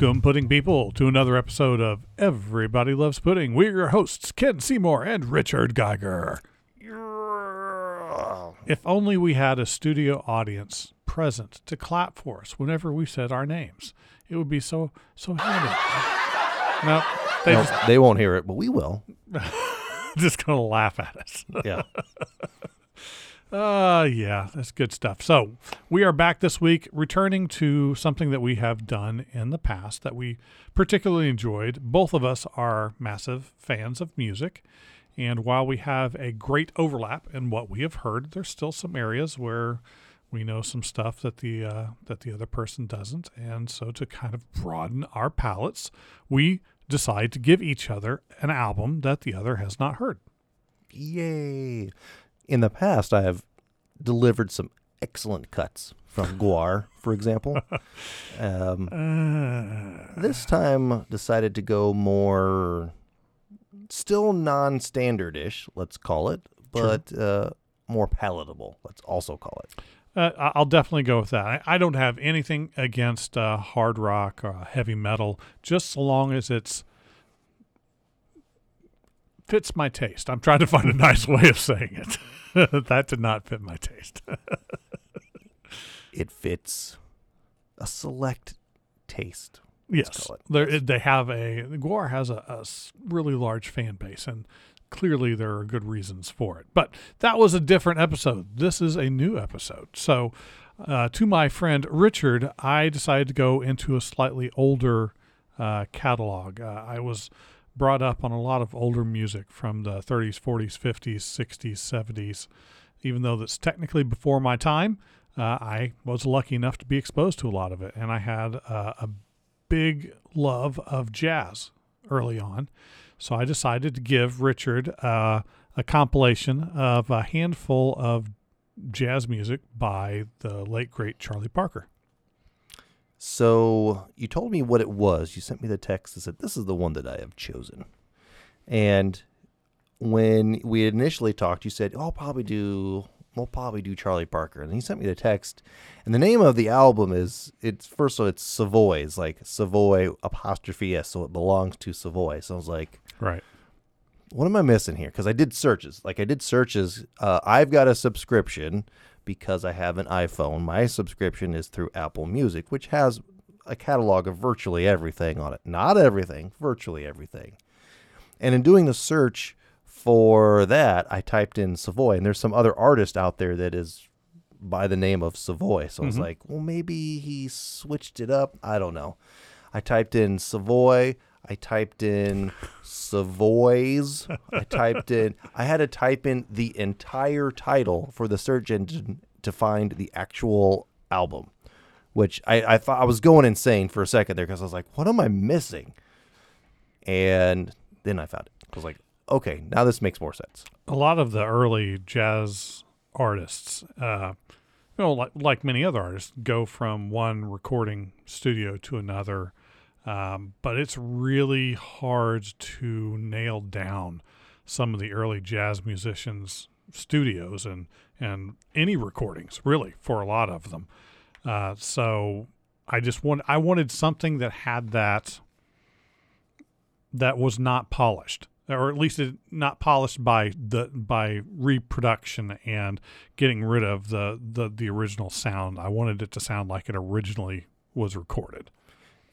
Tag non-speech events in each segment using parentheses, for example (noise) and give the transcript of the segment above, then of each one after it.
Welcome, pudding people, to another episode of Everybody Loves Pudding. We're your hosts, Ken Seymour and Richard Geiger. If only we had a studio audience present to clap for us whenever we said our names, it would be so so handy. (laughs) no, they No, just, they won't hear it, but we will. (laughs) just gonna laugh at us. Yeah. (laughs) Uh, yeah, that's good stuff. So we are back this week, returning to something that we have done in the past that we particularly enjoyed. Both of us are massive fans of music. And while we have a great overlap in what we have heard, there's still some areas where we know some stuff that the uh, that the other person doesn't. And so to kind of broaden our palates, we decide to give each other an album that the other has not heard. Yay. In the past, I have delivered some excellent cuts from (laughs) GWAR, for example. Um, Uh, (laughs) this time, decided to go more, still non standard ish, let's call it, but uh, more palatable, let's also call it. Uh, I'll definitely go with that. I, I don't have anything against uh, hard rock or heavy metal, just so long as it's fits my taste. I'm trying to find a nice way of saying it. (laughs) (laughs) that did not fit my taste. (laughs) It fits a select taste. yes, it. there they have a GWAR has a really large fan base, and clearly there are good reasons for it. But that was a different episode. This is a new episode. So, uh, to my friend Richard, I decided to go into a slightly older uh, catalog. Uh, I was brought up on a lot of older music from the 30s, 40s, 50s, 60s, 70s. Even though that's technically before my time, uh, I was lucky enough to be exposed to a lot of it, and I had uh, a big love of jazz early on. So I decided to give Richard uh, a compilation of a handful of jazz music by the late great Charlie Parker. So you told me what it was. You sent me the text that said, This is the one that I have chosen. And when we initially talked, you said, oh, I'll probably do we'll probably do Charlie Parker. And he sent me the text. And the name of the album is it's first of all it's Savoy. It's like Savoy apostrophe S, so it belongs to Savoy. So I was like, Right. what am I missing here? Because I did searches. Like I did searches. Uh, I've got a subscription because I have an iPhone. My subscription is through Apple Music, which has a catalog of virtually everything on it. Not everything, virtually everything. And in doing the search for that, I typed in Savoy, and there's some other artist out there that is by the name of Savoy. So I was mm-hmm. like, well, maybe he switched it up. I don't know. I typed in Savoy. I typed in Savoys. I typed in. I had to type in the entire title for the search engine to find the actual album, which I, I thought I was going insane for a second there because I was like, what am I missing? And then I found it. I was like, okay, now this makes more sense. A lot of the early jazz artists, uh, you know, like, like many other artists, go from one recording studio to another. Um, but it's really hard to nail down some of the early jazz musicians' studios and and any recordings really for a lot of them. Uh, so I just want I wanted something that had that that was not polished or at least it, not polished by the by reproduction and getting rid of the, the the original sound. I wanted it to sound like it originally was recorded.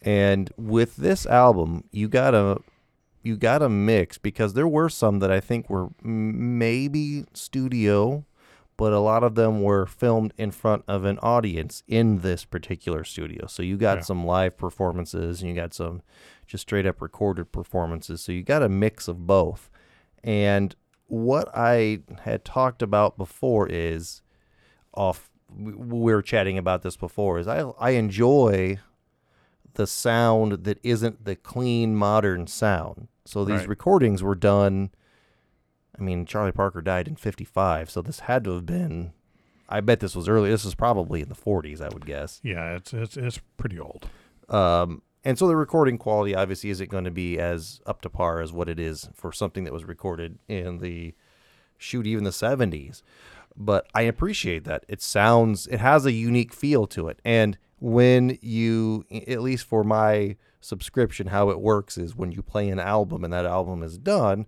And with this album, you gotta you gotta mix because there were some that I think were maybe studio, but a lot of them were filmed in front of an audience in this particular studio. So you got Yeah. some live performances and you got some just straight up recorded performances. So you got a mix of both. And what I had talked about before is off we we were chatting about this before is I I enjoy the sound that isn't the clean modern sound. So these Right. recordings were done I mean Charlie Parker died in 55, so this had to have been I bet this was early. This was probably in the 40s, I would guess. Yeah, it's it's it's pretty old. Um, and so the recording quality obviously isn't going to be as up to par as what it is for something that was recorded in the shoot even the 70s. But I appreciate that. It sounds it has a unique feel to it. And when you, at least for my subscription, how it works is when you play an album and that album is done,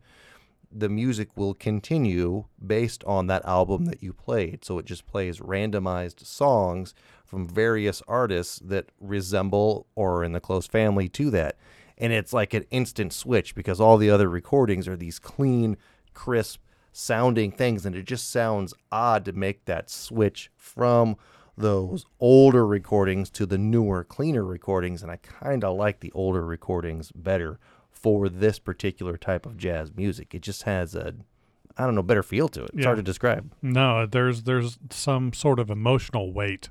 the music will continue based on that album that you played. So it just plays randomized songs from various artists that resemble or are in the close family to that. And it's like an instant switch because all the other recordings are these clean, crisp sounding things. And it just sounds odd to make that switch from those older recordings to the newer, cleaner recordings. And I kind of like the older recordings better for this particular type of jazz music. It just has a I don't know, better feel to it. It's Yeah. hard to describe. No, there's there's some sort of emotional weight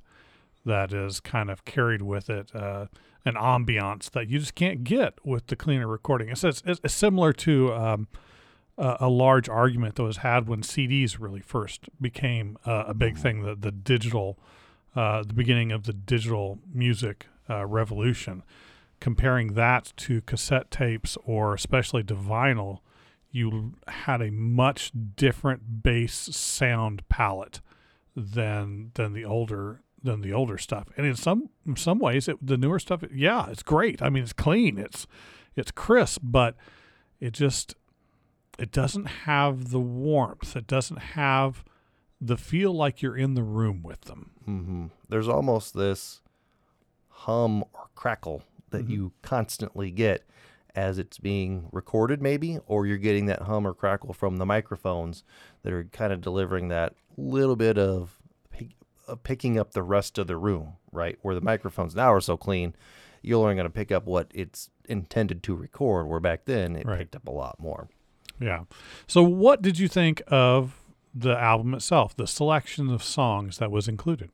that is kind of carried with it, uh, an ambiance that you just can't get with the cleaner recording. It's, it's, it's similar to um, a, a large argument that was had when CDs really first became uh, a big thing. The the digital, uh, the beginning of the digital music uh, revolution, comparing that to cassette tapes or especially to vinyl you had a much different bass sound palette than than the older than the older stuff. And in some in some ways, it, the newer stuff, yeah, it's great. I mean, it's clean, it's it's crisp, but it just it doesn't have the warmth. It doesn't have the feel like you're in the room with them. hmm There's almost this hum or crackle that you constantly get as it's being recorded, maybe, or you're getting that hum or crackle from the microphones that are kind of delivering that little bit of pick, uh, picking up the rest of the room, right? Where the microphones now are so clean, you're only going to pick up what it's intended to record, where back then it Right. picked up a lot more. Yeah. So, what did you think of the album itself? The selection of songs that was included.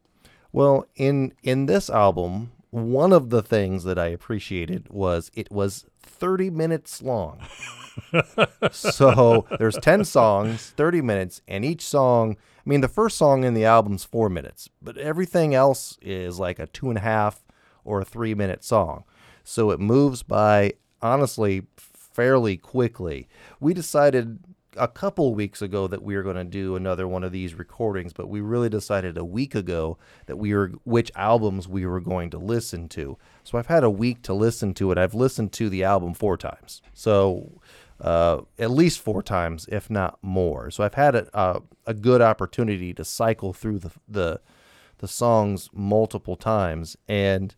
Well, in in this album, one of the things that I appreciated was it was 30 minutes long. (laughs) so there's 10 songs, 30 minutes, and each song. I mean, the first song in the album's four minutes, but everything else is like a two and a half or a three minute song. So it moves by honestly fairly quickly. We decided a couple weeks ago that we were going to do another one of these recordings, but we really decided a week ago that we were which albums we were going to listen to. So I've had a week to listen to it. I've listened to the album four times, so uh, at least four times, if not more. So I've had a, a, a good opportunity to cycle through the the the songs multiple times and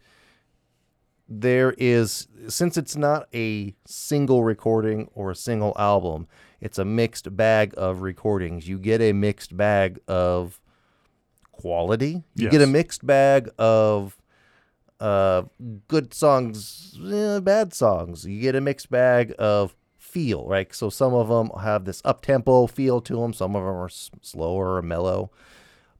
there is since it's not a single recording or a single album it's a mixed bag of recordings. You get a mixed bag of quality. You get a mixed bag of uh good songs eh, bad songs. You get a mixed bag of feel right? So some of them have this up tempo feel to them some of them are s- slower or mellow.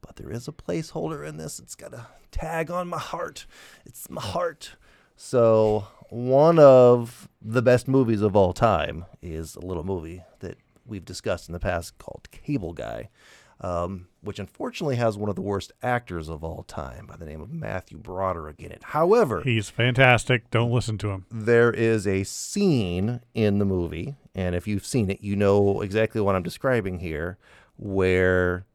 But there is a placeholder in this. It's got a tag on my heart. It's my heart. So, one of the best movies of all time is a little movie that we've discussed in the past called Cable Guy, um, which unfortunately has one of the worst actors of all time by the name of Matthew Broderick in it. However, He's fantastic. Don't listen to him. there is a scene in the movie, and if you've seen it, you know exactly what I'm describing here, where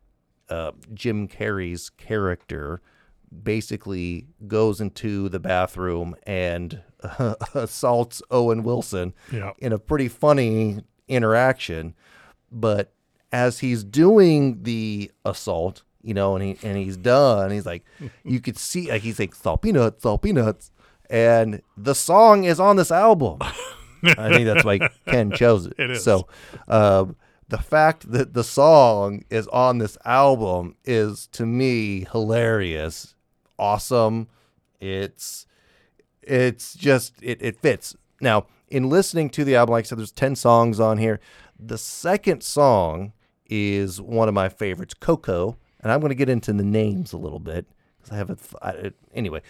uh, Jim Carrey's character basically goes into the bathroom and (laughs) assaults Owen Wilson Yeah. in a pretty funny interaction. But as he's doing the assault, you know, and he and he's done, he's like, (laughs) you could see, like he's like, salt peanuts, salt peanuts, and the song is on this album. I think that's why (laughs) Ken chose it. It is. So, um, the fact that the song is on this album is to me hilarious, awesome. It's it's just it, it fits. Now, in listening to the album, like I said, there's ten songs on here. The second song is one of my favorites, Coco, and I'm going to get into the names a little bit because I haven't. I, it, anyway,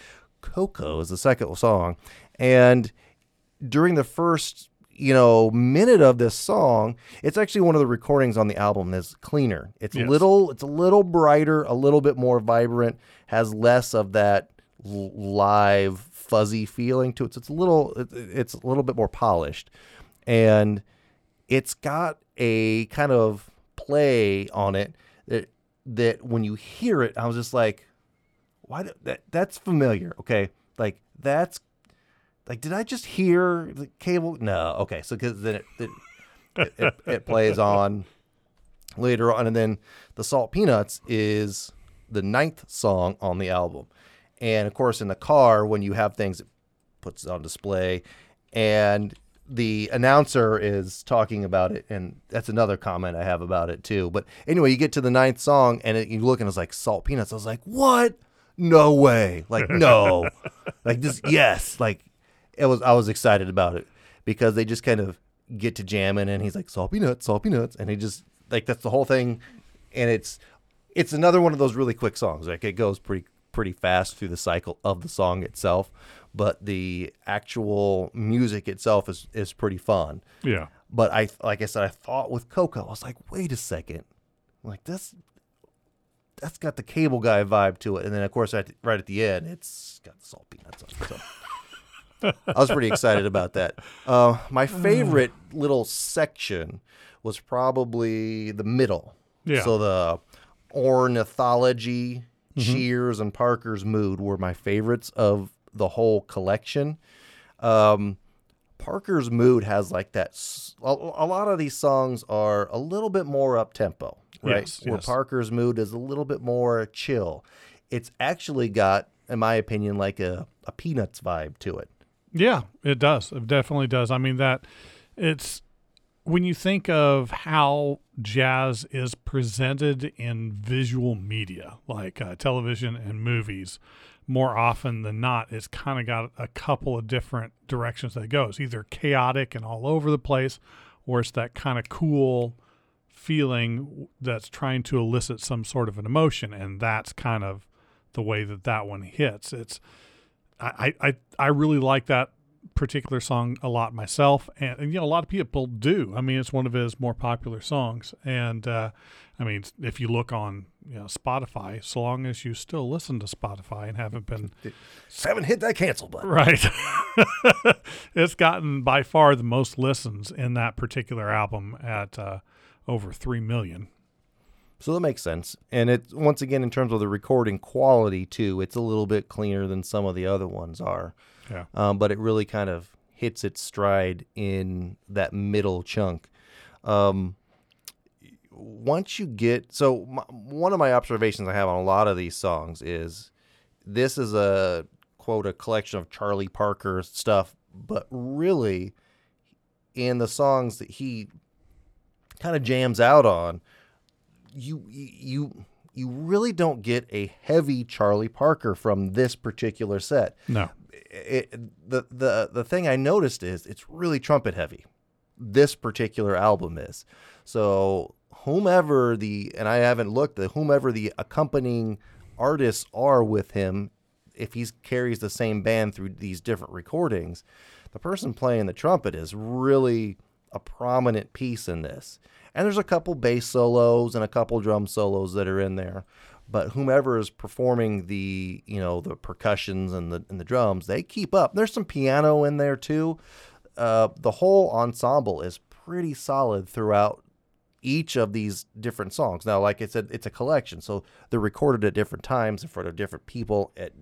Coco is the second song, and during the first you know minute of this song it's actually one of the recordings on the album that's cleaner it's Yes. little it's a little brighter a little bit more vibrant has less of that live fuzzy feeling to it so it's a little it's a little bit more polished and it's got a kind of play on it that that when you hear it i was just like why do, that that's familiar. Okay, like that's like did I just hear the cable? No, okay, so because then it it, it, it it plays on later on, and then the Salt Peanuts is the ninth song on the album, and of course in the car when you have things, it puts it on display, and the announcer is talking about it, and that's another comment I have about it too. But anyway, you get to the ninth song, and it, you look and it's like Salt Peanuts. I was like, what? No way! Like no, like this. yes, like it was. I was excited about it because they just kind of get to jamming, and he's like Salt Peanuts, Salt Peanuts, and he just like that's the whole thing, and it's it's another one of those really quick songs. Like it goes pretty pretty fast through the cycle of the song itself, but the actual music itself is is pretty fun. Yeah. But I like I said, I thought with Coco, I was like, wait a second, like this. That's got the cable guy vibe to it, and then of course, at, right at the end, it's got the salt peanuts on it. So I was pretty excited about that. Uh, my favorite little section was probably the middle. Yeah. So the ornithology, Cheers, and Parker's Mood were my favorites of the whole collection. Um, Parker's Mood has like that. A lot of these songs are a little bit more up tempo, right? Yes, Where yes. Parker's Mood is a little bit more chill. It's actually got, in my opinion, like a, a Peanuts vibe to it. Yeah, it does. It definitely does. I mean that it's when you think of how jazz is presented in visual media, like uh, television and movies, more often than not, it's kind of got a couple of different directions that it goes. Either chaotic and all over the place, or it's that kind of cool feeling that's trying to elicit some sort of an emotion, and that's kind of the way that that one hits. It's I, I, I really like that particular song a lot myself, and, and you know a lot of people do. I mean, it's one of his more popular songs, and uh, I mean, if you look on you know Spotify, so long as you still listen to Spotify and haven't been Haven't hit that cancel button. right, (laughs) it's gotten by far the most listens in that particular album at uh, over three million. So that makes sense. And it once again in terms of the recording quality too, it's a little bit cleaner than some of the other ones are. Yeah. Um, but it really kind of hits its stride in that middle chunk. Um, once you get so my, one of my observations I have on a lot of these songs is this is a quote a collection of Charlie Parker stuff, but really in the songs that he kind of jams out on, you you you really don't get a heavy Charlie Parker from this particular set. No, It, the the the thing I noticed is it's really trumpet heavy. This particular album is. So whomever the and I haven't looked at whomever the accompanying artists are with him, if he carries the same band through these different recordings, the person playing the trumpet is really a prominent piece in this. And there's a couple bass solos and a couple drum solos that are in there. But whomever is performing the, you know, the percussions and the and the drums, they keep up. There's some piano in there too. Uh, the whole ensemble is pretty solid throughout each of these different songs. Now, like I said, it's a collection, so they're recorded at different times in front of different people at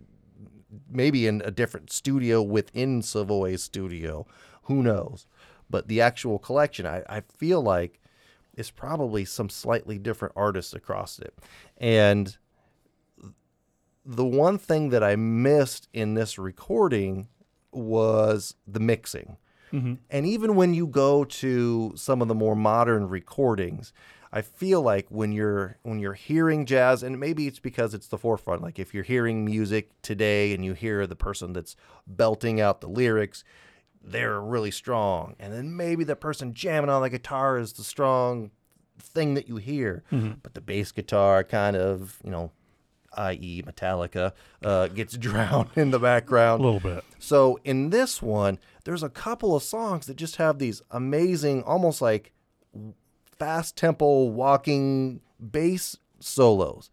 maybe in a different studio within Savoy's studio. Who knows? But the actual collection, I, I feel like, is probably some slightly different artists across it. And the one thing that I missed in this recording was the mixing. Mm-hmm. And even when you go to some of the more modern recordings, I feel like when you're when you're hearing jazz, and maybe it's because it's the forefront. Like if you're hearing music today and you hear the person that's belting out the lyrics, they're really strong, and then maybe the person jamming on the guitar is the strong thing that you hear, but the bass guitar kind of you know, i.e. Metallica, uh, gets (laughs) drowned in the background. a little bit. So in this one, there's a couple of songs that just have these amazing, almost like fast tempo walking bass solos.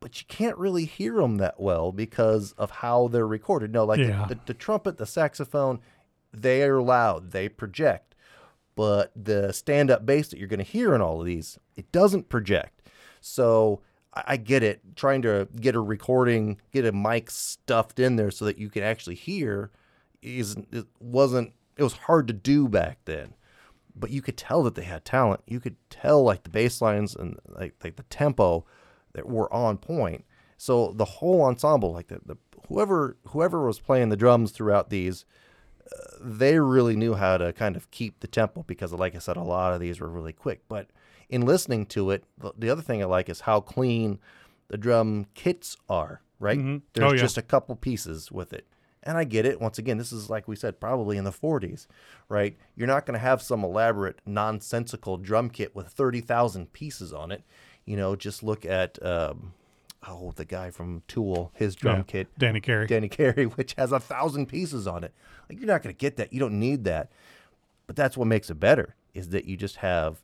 But you can't really hear them that well because of how they're recorded. No, like the- the, the trumpet, the saxophone, they are loud, they project. But the stand up bass that you're going to hear in all of these, it doesn't project. So I, get it. Trying to get a recording, get a mic stuffed in there so that you can actually hear is it wasn't it was hard to do back then. But you could tell that they had talent. You could tell like the bass lines and like like the tempo that were on point. So the whole ensemble, like the, the whoever whoever was playing the drums throughout these, they really knew how to kind of keep the tempo because, like I said, a lot of these were really quick. But in listening to it, the, the other thing I like is how clean the drum kits are. Right, Mhm. there's Oh, yeah. just a couple pieces with it. And I get it. Once again, this is like we said, probably in the 40s, right? You're not going to have some elaborate, nonsensical drum kit with 30,000 pieces on it. You know, just look at, um, oh, the guy from Tool, his drum Yeah. kit, Danny Carey. Danny Carey, (laughs) which has a thousand pieces on it. Like, you're not going to get that. You don't need that. But that's what makes it better, is that you just have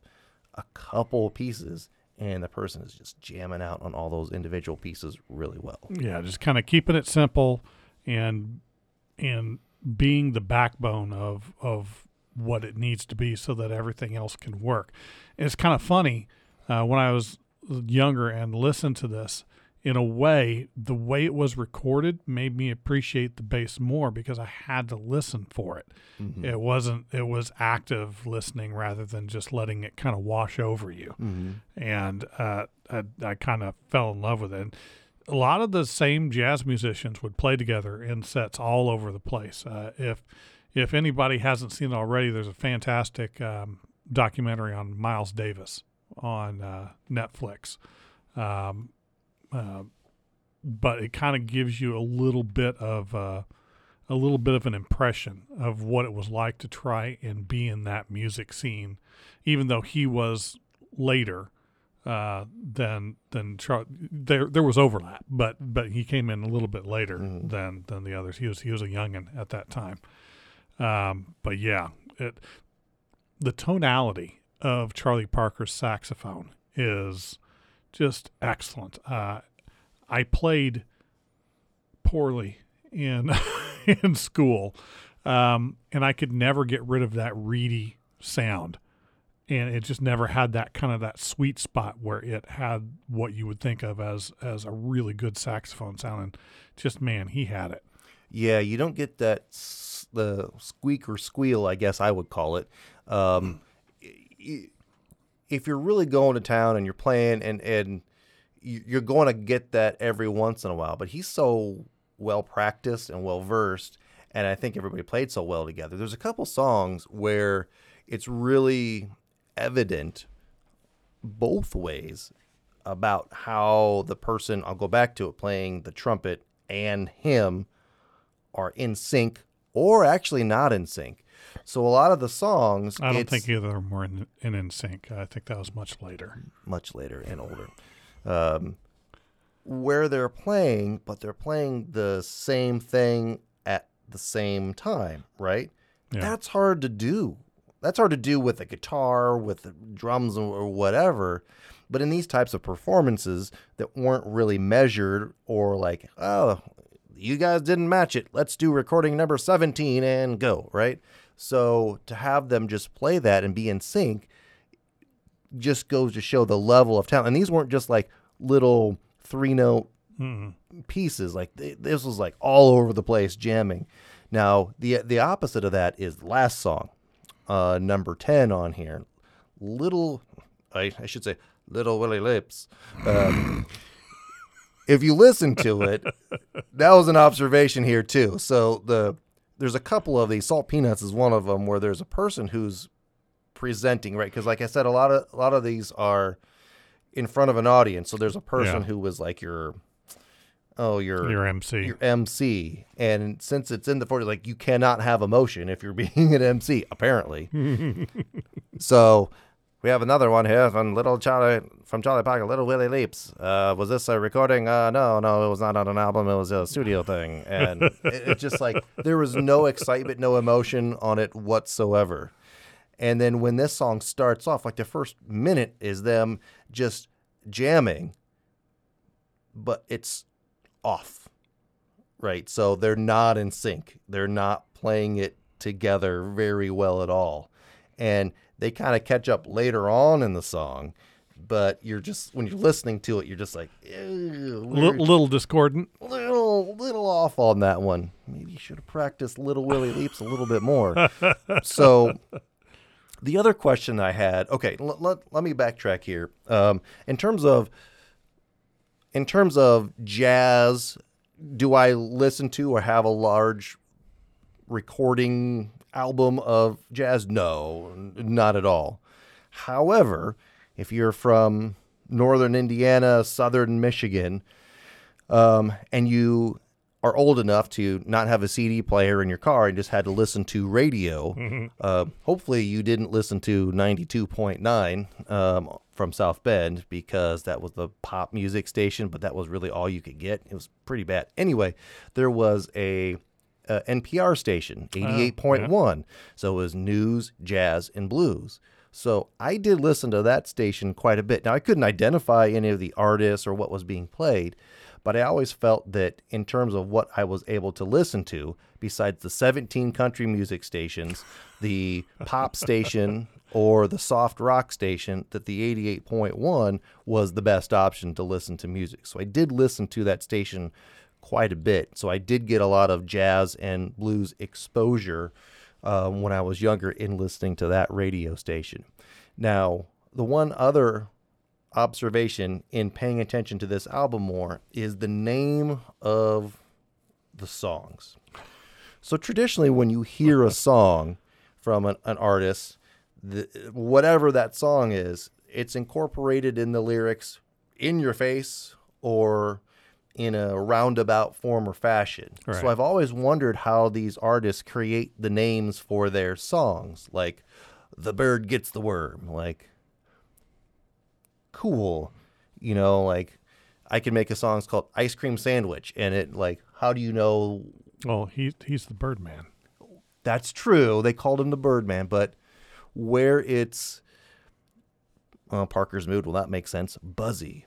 a couple pieces and the person is just jamming out on all those individual pieces really well. Yeah, just kind of keeping it simple and and being the backbone of of what it needs to be so that everything else can work. And it's kind of funny uh, when I was younger and listened to this. In a way, the way it was recorded made me appreciate the bass more because I had to listen for it. Mm-hmm. It wasn't. It was active listening rather than just letting it kind of wash over you Mm-hmm. and uh, I, I kind of fell in love with it. And a lot of the same jazz musicians would play together in sets all over the place. Uh, if if anybody hasn't seen it already, there's a fantastic um, documentary on Miles Davis on uh, Netflix. Um, uh, but it kind of gives you a little bit of uh, a little bit of an impression of what it was like to try and be in that music scene, even though he was later uh, than than Char- there there was overlap, but but he came in a little bit later Mhm. than than the others. He was he was a youngin at that time. Um, but yeah, it the tonality of Charlie Parker's saxophone is just excellent. Uh, I played poorly in (laughs) in school, um, and I could never get rid of that reedy sound, and it just never had that kind of that sweet spot where it had what you would think of as as a really good saxophone sound. And just man, he had it. Yeah, you don't get that the squeak or squeal, I guess I would call it. Um, y- if you're really going to town and you're playing and and you- you're going to get that every once in a while, but he's so well practiced and well versed, and I think everybody played so well together. There's a couple songs where it's really evident both ways about how the person I'll go back to it playing the trumpet and him are in sync or actually not in sync. So a lot of the songs I don't think either of them were in in, sync. I think that was much later. much later and older. Um, where they're playing, but they're playing the same thing at the same time, right? Yeah. That's hard to do. That's hard to do with a guitar, with drums, or whatever. But in these types of performances that weren't really measured, or like, oh, you guys didn't match it. Let's do recording number 17 and go, right? So to have them just play that and be in sync just goes to show the level of talent. And these weren't just like little three note Mm. pieces. Like th- this was like all over the place jamming. Now the the opposite of that is the last song, uh, number ten on here. Little, I, I should say, Little Willie Leaps. Um, if you listen to it, that was an observation here too. So the there's a couple of these. Salt Peanuts is one of them where there's a person who's presenting right because, like I said, a lot of a lot of these are in front of an audience. So there's a person Yeah. who was like your oh your Your MC. your MC, and since it's in the 40s, like you cannot have emotion if you're (laughs) being an MC, apparently. (laughs) so we have another one here from Little Charlie from Charlie Parker, Little Willie Leaps. Uh, was this a recording? Uh, no, no, it was not on an album. It was a studio (laughs) thing, and it, it's just like there was no excitement, no emotion on it whatsoever. And then when this song starts off, like the first minute is them just jamming, but it's off. Right. So they're not in sync. They're not playing it together very well at all. And they kind of catch up later on in the song, but you're just when you're listening to it, you're just like, "Ew, little discordant. little little off on that one. Maybe you should have practiced Little Willie Leaps a little bit more. (laughs) so the other question I had, okay, l- let, let me backtrack here. Um, in terms of in terms of jazz, do I listen to or have a large recording album of jazz? No, not at all. However, if you're from northern Indiana, southern Michigan, um, and you are old enough to not have a CD player in your car and just had to listen to radio, uh, hopefully you didn't listen to 92.9 um, from South Bend because that was the pop music station, but that was really all you could get. It was pretty bad. Anyway, there was a, Uh, a NPR station, 88.1. So it was news, jazz, and blues. So I did listen to that station quite a bit. Now I couldn't identify any of the artists or what was being played, but I always felt that in terms of what I was able to listen to, besides the 17 country music stations, the (laughs) pop station, or the soft rock station, that the 88.1 was the best option to listen to music. So I did listen to that station quite a bit. So I did get a lot of jazz and blues exposure um, when I was younger in listening to that radio station. Now, the one other observation in paying attention to this album more is the name of the songs. So traditionally, when you hear a song from an, an artist, the, whatever that song is, it's incorporated in the lyrics in your face or in a roundabout form or fashion. Right. So I've always wondered how these artists create the names for their songs. Like, the bird gets the worm. Like, cool. You know, like I can make a song called Ice Cream Sandwich and it like how do you know Well, he he's the Birdman. that's true? They called him the Birdman, but where it's well, Parker's mood, well that makes sense. Buzzy.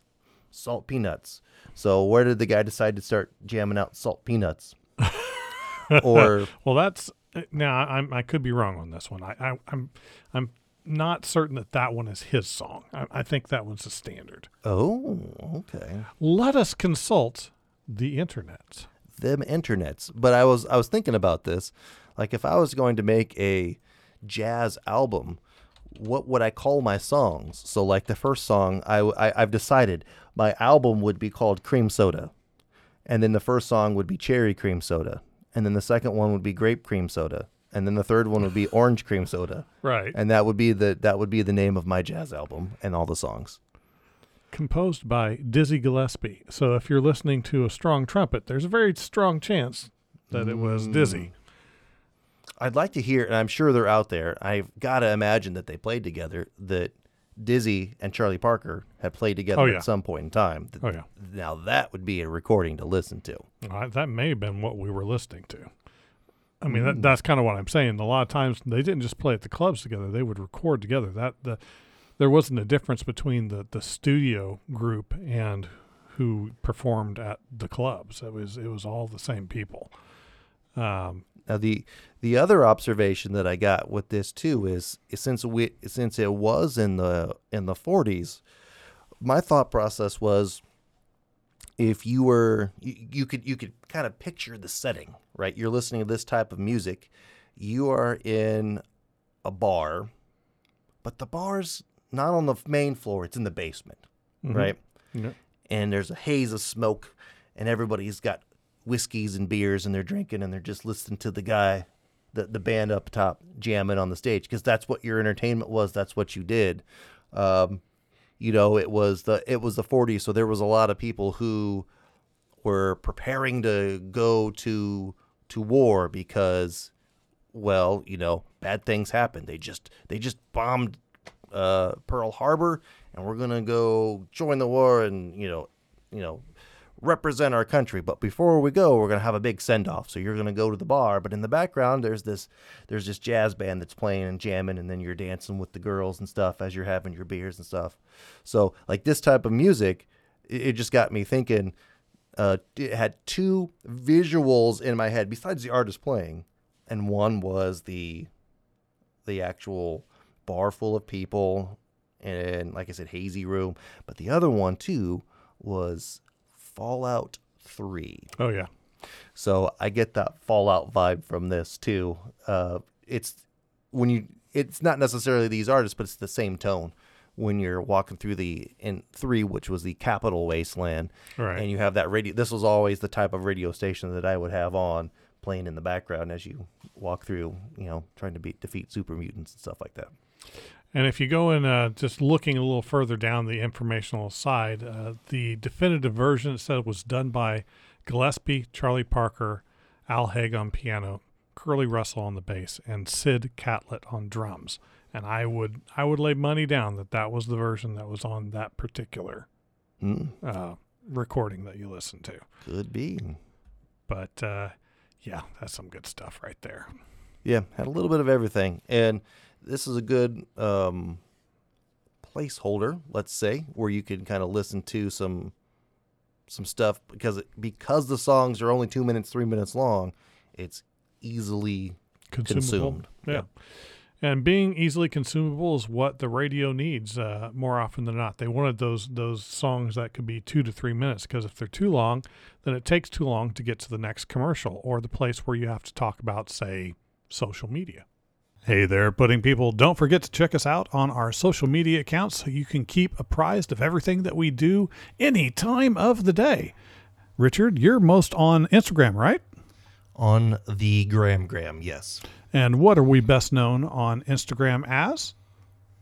Salt peanuts. So where did the guy decide to start jamming out salt peanuts? (laughs) or Well, that's now I'm I could be wrong on this one. I, I I'm I'm not certain that that one is his song. I, I think that one's a standard. oh, okay. Let us consult the internet. them internets. But I was I was thinking about this. Like if I was going to make a jazz album, what would I call my songs? So like the first song, I, I I've decided my album would be called Cream Soda, and then the first song would be Cherry Cream Soda, and then the second one would be Grape Cream Soda, and then the third one would be (laughs) Orange Cream Soda, Right. and that would be the that would be the name of my jazz album and all the songs. Composed by Dizzy Gillespie. So if you're listening to a strong trumpet, there's a very strong chance that it was mm. Dizzy. I'd like to hear, and I'm sure they're out there. I've got to imagine that they played together. That Dizzy and Charlie Parker had played together Oh, yeah. at some point in time. Oh yeah. Now that would be a recording to listen to. Uh, that may have been what we were listening to. I mean, that, that's kind of what I'm saying. A lot of times they didn't just play at the clubs together; they would record together. That the there wasn't a difference between the the studio group and who performed at the clubs. It was it was all the same people. Um, Now the the other observation that I got with this too is, since we since it was in the in the 40s, my thought process was if you were you, you could you could kind of picture the setting, right? You're listening to this type of music, you are in a bar, but the bar's not on the main floor, it's in the basement, mhm. right? Yeah. and there's a haze of smoke and everybody's got whiskeys and beers and they're drinking and they're just listening to the guy the, the band up top jamming on the stage because that's what your entertainment was that's what you did. Um, you know it was the it was the 40s so there was a lot of people who were preparing to go to to war because well you know bad things happened. They just they just bombed uh, Pearl Harbor and we're gonna go join the war and you know you know represent our country. But before we go we're gonna have a big send off so you're gonna go to the bar but in the background there's this there's this jazz band that's playing and jamming and then you're dancing with the girls and stuff as you're having your beers and stuff. So like this type of music it, it just got me thinking uh, it had two visuals in my head besides the artist playing and one was the the actual bar full of people and like I said, Hazy Room. But the other one too was Fallout Three. Oh yeah. So I get that Fallout vibe from this too. Uh, it's when you, it's not necessarily these artists, but it's the same tone when you're walking through the in three, which was the Capital Wasteland, Right. and you have that radio. This was always the type of radio station that I would have on playing in the background as you walk through, you know, trying to beat defeat super mutants and stuff like that. And if you go in, uh, just looking a little further down the informational side, uh, the definitive version it said was done by Gillespie, Charlie Parker, Al Haig on piano, Curly Russell on the bass, and Sid Catlett on drums. And I would I would lay money down that that was the version that was on that particular Mm, uh, recording that you listened to. could be. But uh, yeah, that's some good stuff right there. Yeah, had a little bit of everything, and this is a good um, placeholder, let's say, where you can kind of listen to some some stuff because it, because the songs are only two minutes, three minutes long. It's easily Consumable. consumed. Yeah. And being easily consumable is what the radio needs uh, more often than not. They wanted those those songs that could be two to three minutes because if they're too long, then it takes too long to get to the next commercial or the place where you have to talk about, say, social media. Hey there, pudding people. Don't forget to check us out on our social media accounts so you can keep apprised of everything that we do any time of the day. Richard, you're most on Instagram, right? on the Graham Graham. Yes, And what are we best known on Instagram as?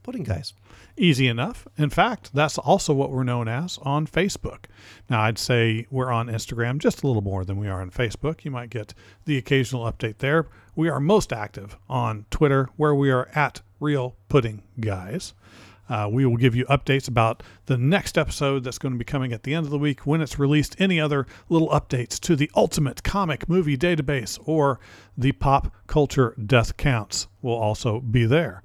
pudding guys. Easy enough. In fact, that's also what we're known as on Facebook. Now, I'd say we're on Instagram just a little more than we are on Facebook. You might get the occasional update there. We are most active on Twitter, where we are at Real Pudding Guys. Uh, we will give you updates about the next episode that's going to be coming at the end of the week when it's released. Any other little updates to the Ultimate Comic Movie Database or the Pop Culture Death Counts will also be there.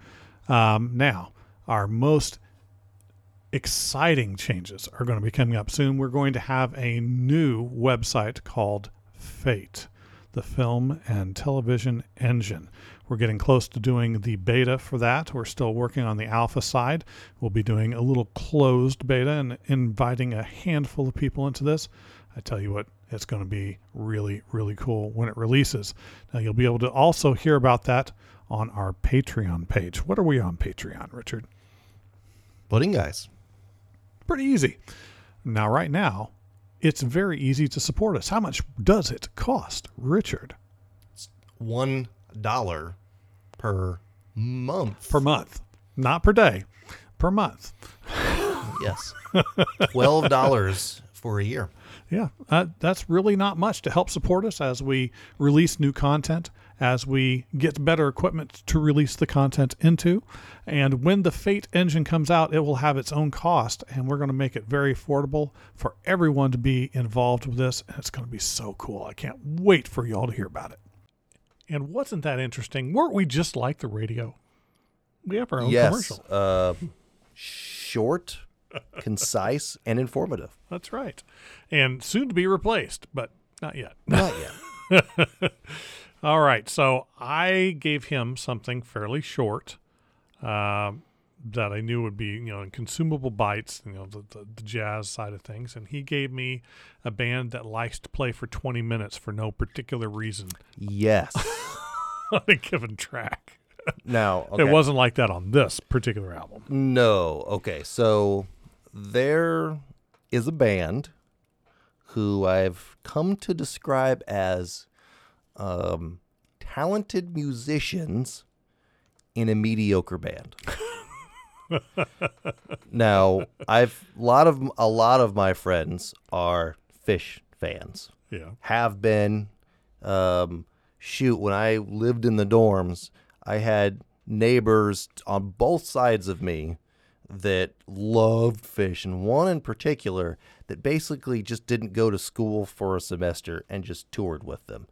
Um, now, our most exciting changes are going to be coming up soon. We're going to have a new website called Fate, the film and television engine. We're getting close to doing the beta for that. We're still working on the alpha side. We'll be doing a little closed beta and inviting a handful of people into this. I tell you what, it's going to be really, really cool when it releases. Now, you'll be able to also hear about that on our Patreon page. What are we on Patreon, Richard? Pudding guys. Pretty easy. Now, right now, it's very easy to support us. How much does it cost, Richard, One dollar per month. per month? Not per day, per month. yes, twelve dollars for a year. Yeah, uh, that's really not much to help support us as we release new content, as we get better equipment to release the content into. And when the Fate engine comes out, it will have its own cost, and we're going to make it very affordable for everyone to be involved with this. And it's going to be so cool. I can't wait for y'all to hear about it. And wasn't that interesting? Weren't we just like the radio? We have our own yes, commercial. uh, short, (laughs) concise, and informative. That's right. And soon to be replaced, but not yet. Not yet. (laughs) All right. So I gave him something fairly short um, that I knew would be, you know, in consumable bites, you know, the, the, the jazz side of things. And he gave me a band that likes to play for 20 minutes for no particular reason yes. on a given track. Now, (laughs) okay. It wasn't like that on this particular album. No. Okay. So there is a band who I've come to describe as um, talented musicians in a mediocre band. (laughs) now, I've a lot of a lot of my friends are Phish fans. Yeah. Have been um, shoot when I lived in the dorms, I had neighbors on both sides of me that loved Phish, and one in particular that basically just didn't go to school for a semester and just toured with them.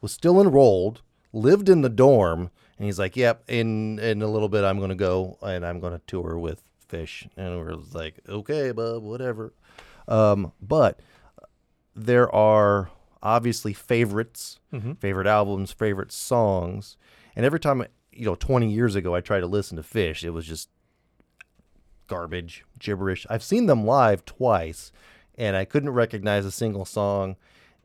Was still enrolled, lived in the dorm, and he's like, "Yep, in in a little bit I'm going to go and I'm going to tour with Phish." And we're like, "Okay, bub, whatever." Um, but there are obviously favorites, Mhm. favorite albums, favorite songs, and every time you know, 20 years ago, I tried to listen to Phish, it was just garbage, gibberish. I've seen them live twice, and I couldn't recognize a single song.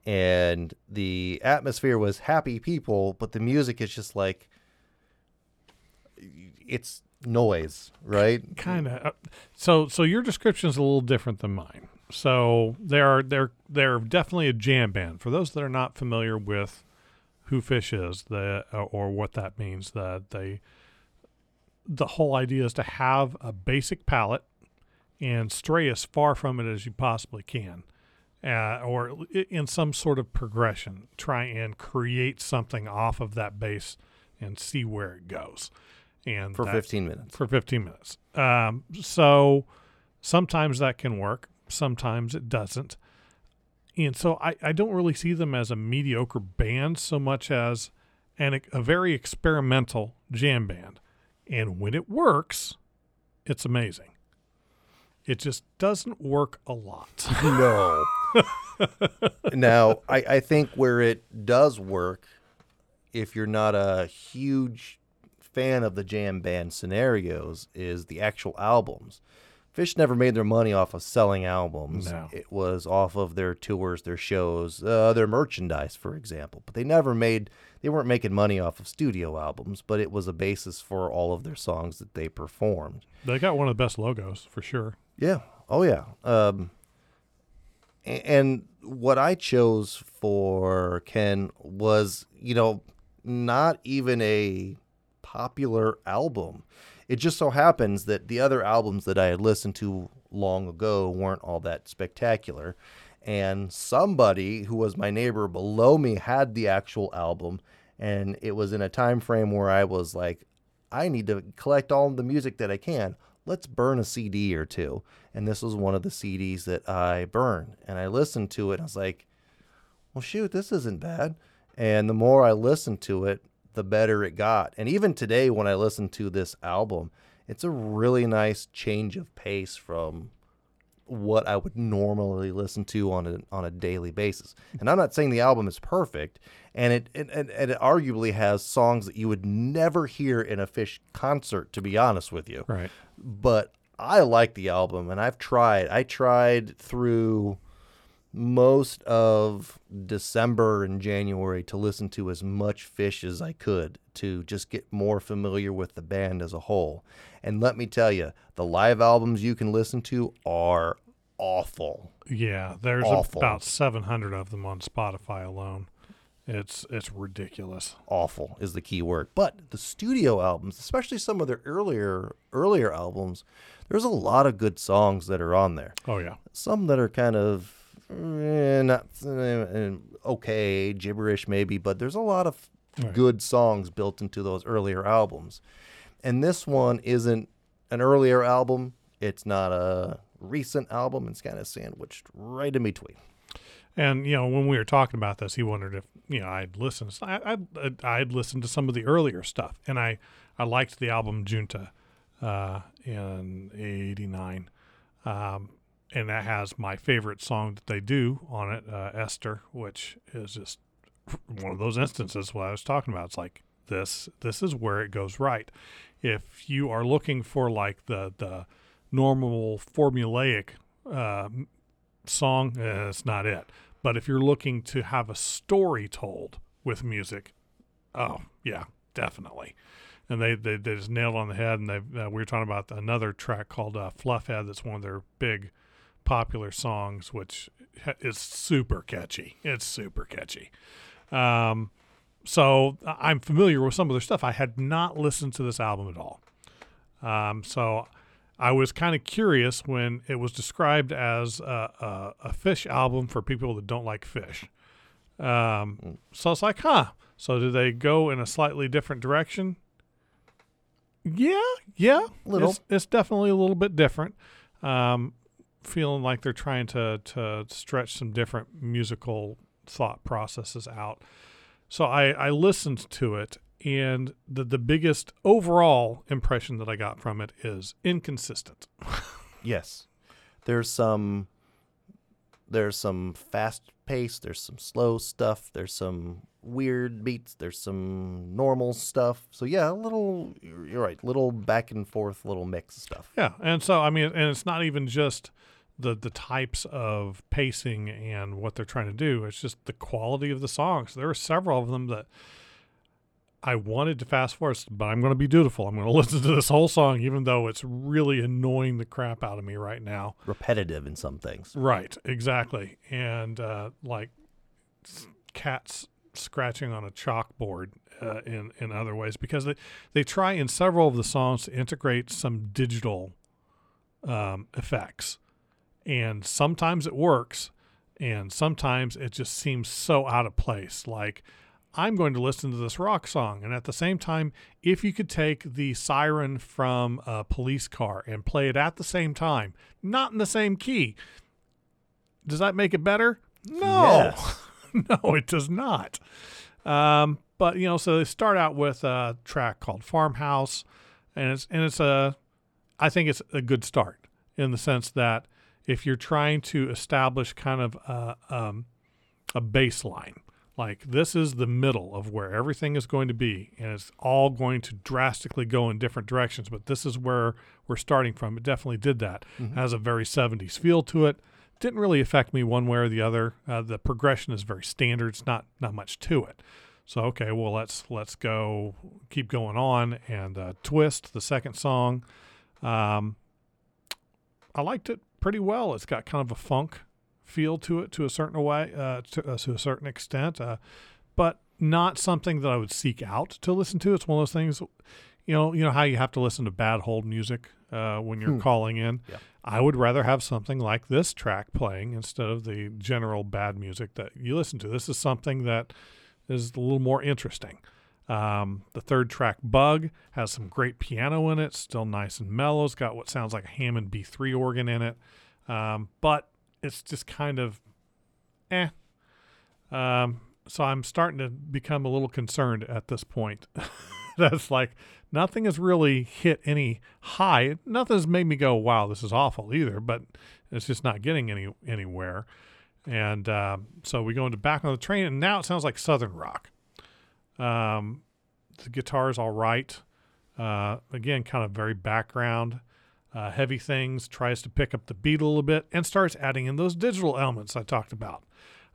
And the atmosphere was happy people, but the music is just like it's noise, right? kind of. So so your description is a little different than mine. So they're they're they're definitely a jam band. For those that are not familiar with who Phish is, the uh, or what that means, that they the whole idea is to have a basic palette and stray as far from it as you possibly can. Uh, or in some sort of progression, try and create something off of that base and see where it goes. And For 15 minutes. for 15 minutes. Um, so sometimes that can work, sometimes it doesn't. And so I, I don't really see them as a mediocre band so much as an, a very experimental jam band. And when it works, it's amazing. It just doesn't work a lot. (laughs) No. (laughs) now, I, I think where it does work, if you're not a huge fan of the jam band scenarios, is the actual albums. Phish never made their money off of selling albums. No. It was off of their tours, their shows, uh, their merchandise, for example. But they never made, they weren't making money off of studio albums, but it was a basis for all of their songs that they performed. they got one of the best logos for sure. Yeah. Oh yeah. Um, and what I chose for Ken was, you know, not even a popular album. It just so happens that the other albums that I had listened to long ago weren't all that spectacular. And somebody who was my neighbor below me had the actual album. And it was in a time frame where I was like, I need to collect all the music that I can. Let's burn a CD or two. And this was one of the CDs that I burned. And I listened to it. And I was like, well, shoot, this isn't bad. And the more I listened to it, the better it got. And even today, when I listen to this album, it's a really nice change of pace from what I would normally listen to on a on a daily basis. And I'm not saying the album is perfect, and it and, and, and it arguably has songs that you would never hear in a Phish concert, to be honest with you Right. but I like the album and I've tried. I tried through most of December and January to listen to as much Phish as I could to just get more familiar with the band as a whole. And let me tell you, the live albums you can listen to are awful. Yeah, there's Awful. about 700 of them on Spotify alone. It's it's ridiculous. Awful is the key word. But the studio albums, especially some of their earlier earlier albums, there's a lot of good songs that are on there. Oh yeah. some that are kind of eh, not eh, okay, gibberish maybe, but there's a lot of Right. good songs built into those earlier albums. And this one isn't an earlier album. It's not a recent album. It's kind of sandwiched right in between. And you know, when we were talking about this, he wondered if you know I'd listened. I, I'd I'd listened to some of the earlier stuff, and I I liked the album Junta uh, in '89, um, and that has my favorite song that they do on it, uh, Esther, which is just one of those instances what I was talking about. It's like this this is where it goes right. If you are looking for like the the normal formulaic uh, song, eh, it's not it. But if you're looking to have a story told with music, oh yeah, definitely. And they they, they just nailed on the head. And they uh, we were talking about another track called uh, Fluffhead. That's one of their big popular songs, which is super catchy. It's super catchy. Um, so I'm familiar with some of their stuff. I had not listened to this album at all. Um, so I was kind of curious when it was described as a, a, a Phish album for people that don't like Phish. Um, so it's like, huh. So do they go in a slightly different direction? Yeah, yeah. Little. It's, it's definitely a little bit different. Um, feeling like they're trying to to stretch some different musical thought processes out. So I, I listened to it, and the the biggest overall impression that I got from it is inconsistent. (laughs) Yes. There's some There's some fast pace. There's some slow stuff. There's some weird beats. There's some normal stuff. So yeah, a little. You're right. Little back and forth, little mix stuff. Yeah, and so I mean, and it's not even just the the types of pacing and what they're trying to do. It's just the quality of the songs. There are several of them that I wanted to fast forward, but I'm going to be dutiful. I'm going (laughs) to listen to this whole song, even though it's really annoying the crap out of me right now. Repetitive in some things. Right, exactly, and uh, like cats scratching on a chalkboard uh, in in other ways because they they try in several of the songs to integrate some digital um, effects, and sometimes it works, and sometimes it just seems so out of place. Like I'm going to listen to this rock song, and at the same time, if you could take the siren from a police car and play it at the same time, not in the same key, does that make it better? No, Yes. (laughs) no, it does not. Um, but you know, so they start out with a track called Farmhouse, and it's and it's a, I think it's a good start in the sense that if you're trying to establish kind of a, um, a baseline, like this is the middle of where everything is going to be, and it's all going to drastically go in different directions, but this is where we're starting from. It definitely did that. Has a very 70s feel to it. Didn't really affect me one way or the other. Uh, the progression is very standard. It's not not much to it. So okay, well let's let's go keep going on and uh, twist the second song. Um, I liked it pretty well. It's got kind of a funk feel to it to a certain way, uh, to, uh, to a certain extent, uh, but not something that I would seek out to listen to. It's one of those things, you know, you know how you have to listen to bad hold music uh, when you're Hmm. calling in. Yeah. I would rather have something like this track playing instead of the general bad music that you listen to. This is something that is a little more interesting. Um, the third track, Bug, has some great piano in it, still nice and mellow. It's got what sounds like a Hammond B3 organ in it, um, but it's just kind of eh. Um, so I'm starting to become a little concerned at this point. (laughs) That's like nothing has really hit any high. Nothing's made me go, "Wow, this is awful" either. But it's just not getting any anywhere. And um, so we go into back on the train, and now it sounds like southern rock. Um, the guitar is all right. Uh, again, kind of very background, uh, heavy things. Tries to pick up the beat a little bit and starts adding in those digital elements I talked about.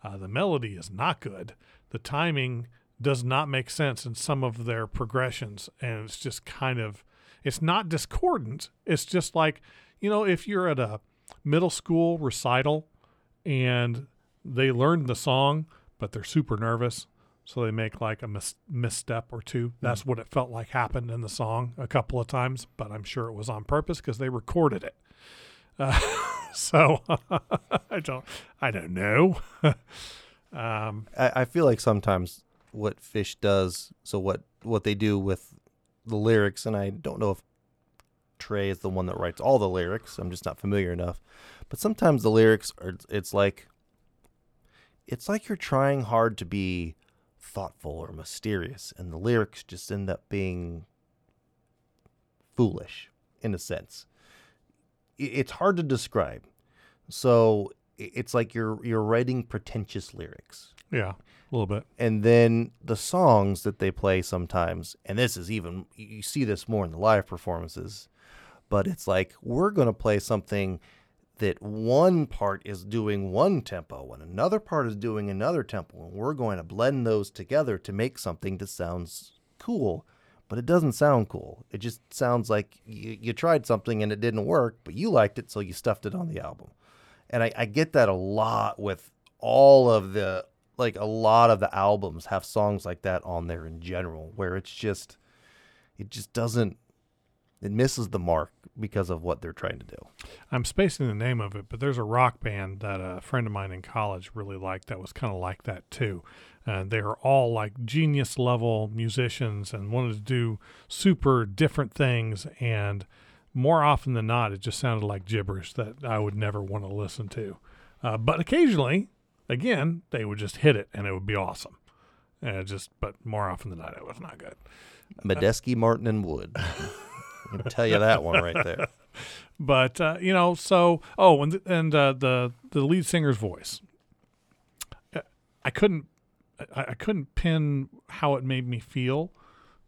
Uh, the melody is not good. The timing does not make sense in some of their progressions, and it's just kind of, it's not discordant. It's just like, you know, if you're at a middle school recital and they learned the song, but they're super nervous. So they make like a mis- misstep or two. That's what it felt like happened in the song a couple of times, but I'm sure it was on purpose because they recorded it. Uh, (laughs) so (laughs) I don't, I don't know. (laughs) um, I, I feel like sometimes what Phish does, so what what they do with the lyrics, and I don't know if Trey is the one that writes all the lyrics. I'm just not familiar enough. But sometimes the lyrics are it's like it's like you're trying hard to be thoughtful or mysterious, and the lyrics just end up being foolish in a sense. It's hard to describe. So it's like you're you're writing pretentious lyrics yeah, a little bit. and then the songs that they play sometimes and this is even you see this more in the live performances but it's like we're going to play something that one part is doing one tempo and another part is doing another tempo and we're going to blend those together to make something that sounds cool but it doesn't sound cool. It just sounds like you, you tried something and it didn't work but you liked it so you stuffed it on the album. And I, I get that a lot with all of the like a lot of the albums have songs like that on there in general where it's just it just doesn't it misses the mark because of what they're trying to do I'm spacing the name of it, but there's a rock band that a friend of mine in college really liked that was kind of like that too. And they are all like genius level musicians and wanted to do super different things. And more often than not, it just sounded like gibberish that I would never want to listen to. Uh, but occasionally, again, they would just hit it and it would be awesome. And just, but more often than not, it was not good. Medeski, Martin, and Wood. (laughs) I can tell you that one right there. (laughs) but uh, you know, so oh, and and uh, the the lead singer's voice, I couldn't I, I couldn't pin how it made me feel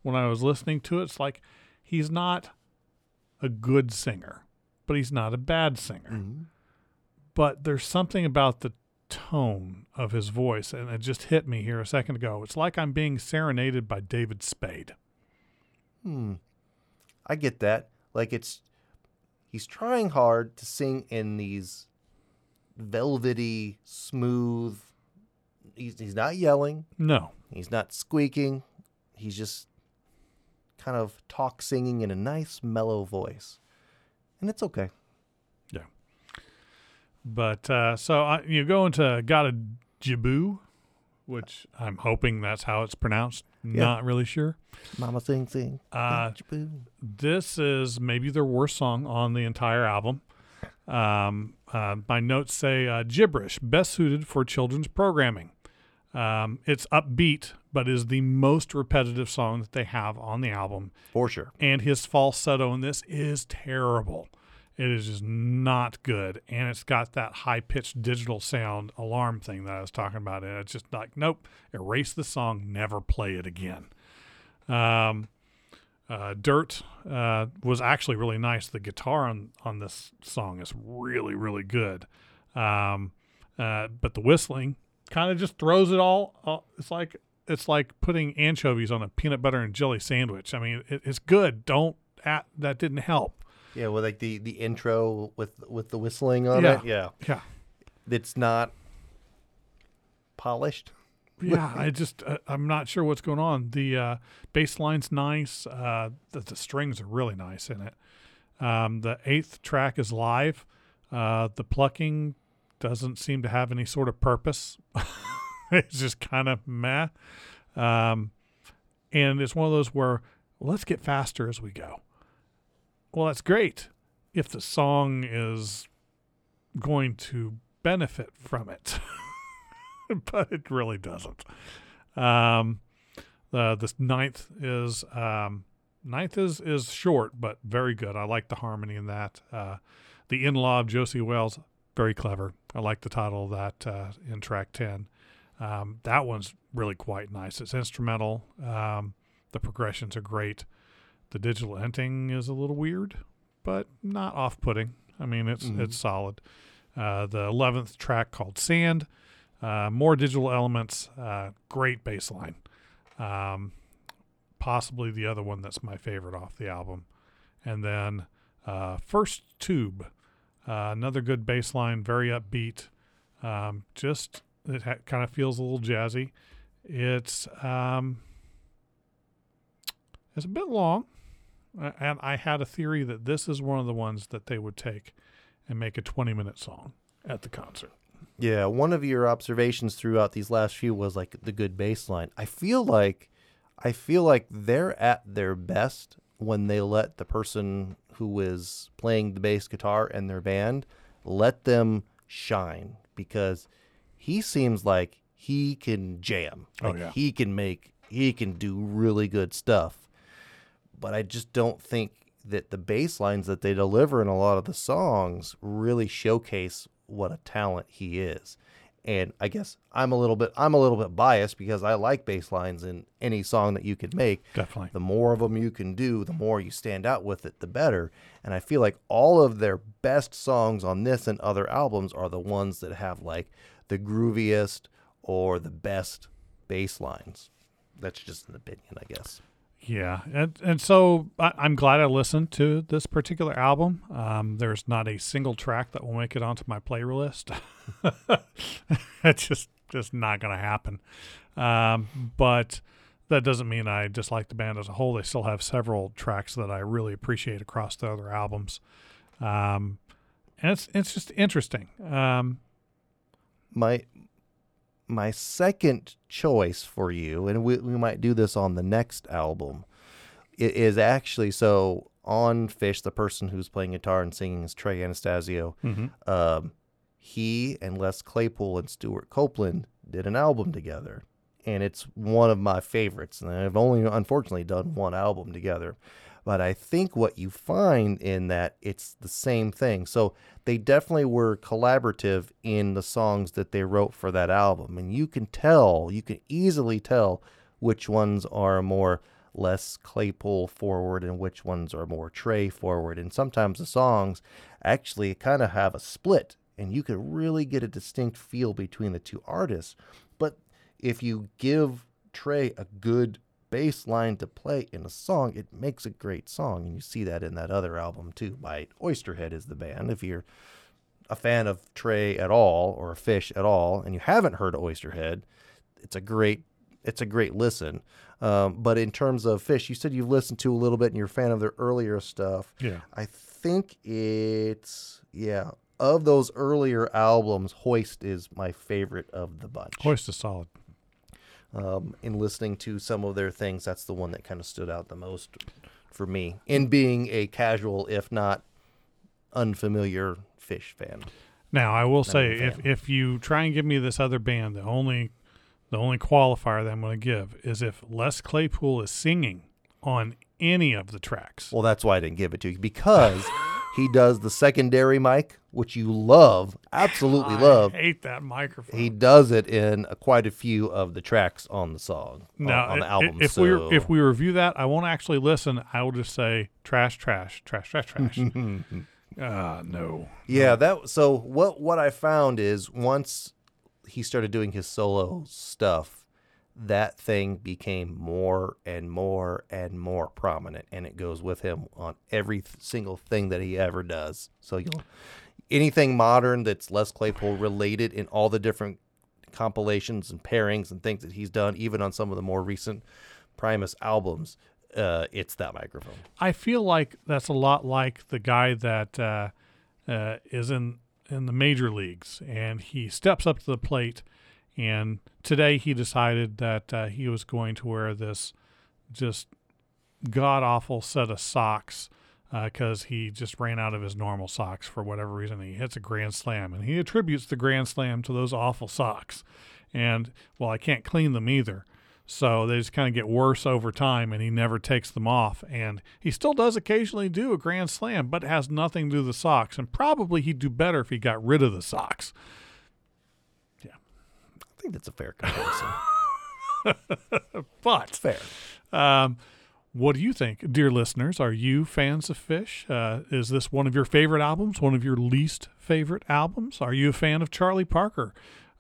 when I was listening to it. It's like he's not a good singer, but he's not a bad singer. Mhm. But there's something about the tone of his voice, and it just hit me here a second ago. It's like I'm being serenaded by David Spade. Hmm. I get that. Like it's he's trying hard to sing in these velvety, smooth. He's he's not yelling. No, He's not squeaking. He's just kind of talk singing in a nice mellow voice. And it's okay. Yeah. But uh, so I, you go into Gotta Jibboo, which I'm hoping that's how it's pronounced. Not really sure. Mama sing sing. Uh, this is maybe their worst song on the entire album. Um, uh, my notes say uh, gibberish, best suited for children's programming. Um, it's upbeat, but is the most repetitive song that they have on the album. For sure. And his falsetto in this is terrible. It is just not good. And it's got that high pitched digital sound alarm thing that I was talking about. And it's just like, nope, erase the song, never play it again. Um, uh, Dirt uh, was actually really nice. The guitar on, on this song is really, really good. Um, uh, but the whistling kind of just throws it all. Uh, it's like it's like putting anchovies on a peanut butter and jelly sandwich. I mean, it, it's good. Don't at, that didn't help. Yeah, with like the, the intro with with the whistling on Yeah. it. Yeah. Yeah, It's not polished. yeah. (laughs) I just uh, I'm not sure what's going on. The uh, bass line's nice. Uh, the, the strings are really nice in it. Um, the eighth track is live. Uh, the plucking doesn't seem to have any sort of purpose. (laughs) it's just kind of meh. Um, and it's one of those where let's get faster as we go. Well, that's great if the song is going to benefit from it, (laughs) but it really doesn't. Um, the ninth is um, ninth is is short but very good. I like the harmony in that. Uh, the in law of Josie Wales, very clever. I like the title of that uh, in track ten. Um, that one's really quite nice. It's instrumental. Um, the progressions are great. The digital ending is a little weird, but not off-putting. I mean, it's Mhm. it's solid. Uh, the eleventh track called Sand, uh, more digital elements, uh, great bass line. Um, possibly the other one that's my favorite off the album, and then uh, First Tube, uh, another good bass line, very upbeat. Um, just it ha- kind of feels a little jazzy. It's um, it's a bit long, and I had a theory that this is one of the ones that they would take and make a 20 minute song at the concert. Yeah, one of your observations throughout these last few was like the good bass line. I feel like I feel like they're at their best when they let the person who is playing the bass guitar and their band let them shine because he seems like he can jam. Oh, yeah. he can make he can do really good stuff. But I just don't think that the bass lines that they deliver in a lot of the songs really showcase what a talent he is. And I guess I'm a little bit I'm a little bit biased because I like bass lines in any song that you could make. Definitely. The more of them you can do, the more you stand out with it, the better. And I feel like all of their best songs on this and other albums are the ones that have like the grooviest or the best bass lines. That's just an opinion, I guess. Yeah, and and so I, I'm glad I listened to this particular album. Um, there's not a single track that will make it onto my playlist. (laughs) it's just just not going to happen. Um, but that doesn't mean I dislike the band as a whole. They still have several tracks that I really appreciate across the other albums. Um, and it's it's just interesting. Um, my my second choice for you, and we, we might do this on the next album, is actually so on Phish, the person who's playing guitar and singing is Trey Anastasio. Um, he and Les Claypool and Stewart Copeland did an album together, and it's one of my favorites. And I've only unfortunately done one album together, But I think what you find in that it's the same thing. So they definitely were collaborative in the songs that they wrote for that album. And you can tell, you can easily tell which ones are more Les Claypool forward and which ones are more Trey forward. And sometimes the songs actually kind of have a split and you can really get a distinct feel between the two artists. But if you give Trey a good bass line to play in a song, it makes a great song. And you see that in that other album too by Oysterhead is the band. If you're a fan of Trey at all or Phish at all and you haven't heard Oysterhead, it's a great it's a great listen. Um, but in terms of Phish, you said you've listened to a little bit and you're a fan of their earlier stuff. Yeah. I think it's yeah of those earlier albums, Hoist is my favorite of the bunch. Hoist is solid. Um, in listening to some of their things, that's the one that kind of stood out the most for me in being a casual, if not unfamiliar Phish fan. Now I will say, if if you try and give me this other band, the only the only qualifier that I'm going to give is if Les Claypool is singing on any of the tracks. Well, that's why I didn't give it to you because (laughs) he does the secondary mic, which you love, absolutely love. Hate that microphone. He does it in a, quite a few of the tracks on the song, on- now, on, the i- album. if so. we if we review that, I won't actually listen. I will just say trash, trash, trash, trash, trash. (laughs) Ah, no. Yeah, that so what what I found is once he started doing his solo stuff, that thing became more and more and more prominent and it goes with him on every single thing that he ever does. So you'll anything modern that's Les Claypool related in all the different compilations and pairings and things that he's done even on some of the more recent Primus albums, uh, it's that microphone. I feel like that's a lot like the guy that uh, uh, is in in the major leagues, and he steps up to the plate. And today he decided that uh, he was going to wear this just god awful set of socks because he just ran out of his normal socks for whatever reason. He hits a grand slam, and he attributes the grand slam to those awful socks. And well, I can't clean them either. So they just kind of get worse over time, and he never takes them off. And he still does occasionally do a grand slam, but has nothing to do with the socks. And probably he'd do better if he got rid of the socks. I think that's a fair comparison. (laughs) But fair. Um, what do you think, dear listeners? Are you fans of Phish? Uh, is this one of your favorite albums? One of your least favorite albums? Are you a fan of Charlie Parker?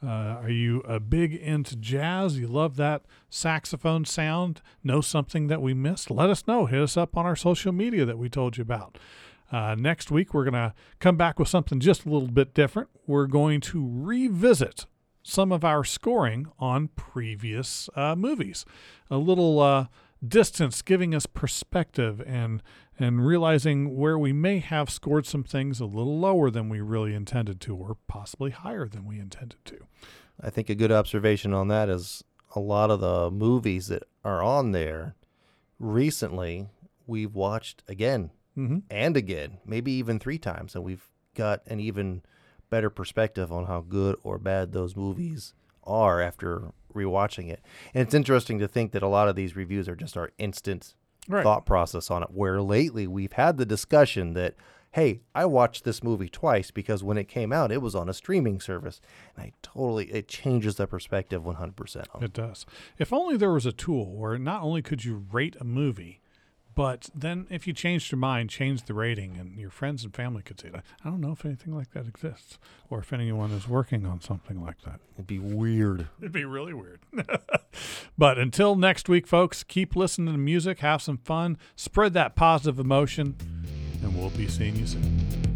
Uh, are you a big into jazz? You love that saxophone sound? Know something that we missed? Let us know. Hit us up on our social media that we told you about. Uh, next week, we're going to come back with something just a little bit different. We're going to revisit some of our scoring on previous uh, movies. A little uh, distance giving us perspective and and realizing where we may have scored some things a little lower than we really intended to or possibly higher than we intended to. I think a good observation on that is a lot of the movies that are on there recently we've watched again Mm-hmm. and again, maybe even three times, and we've got an even better perspective on how good or bad those movies are after rewatching it. And it's interesting to think that a lot of these reviews are just our instant Right. thought process on it. Where lately we've had the discussion that, hey, I watched this movie twice because when it came out, it was on a streaming service, and I totally it changes the perspective 100% on it. It does. If only there was a tool where not only could you rate a movie, but then if you changed your mind, change the rating, and your friends and family could see that. I don't know if anything like that exists, or if anyone is working on something like that. It'd be weird. It'd be really weird. (laughs) but until next week, folks, keep listening to music, have some fun, spread that positive emotion, and we'll be seeing you soon.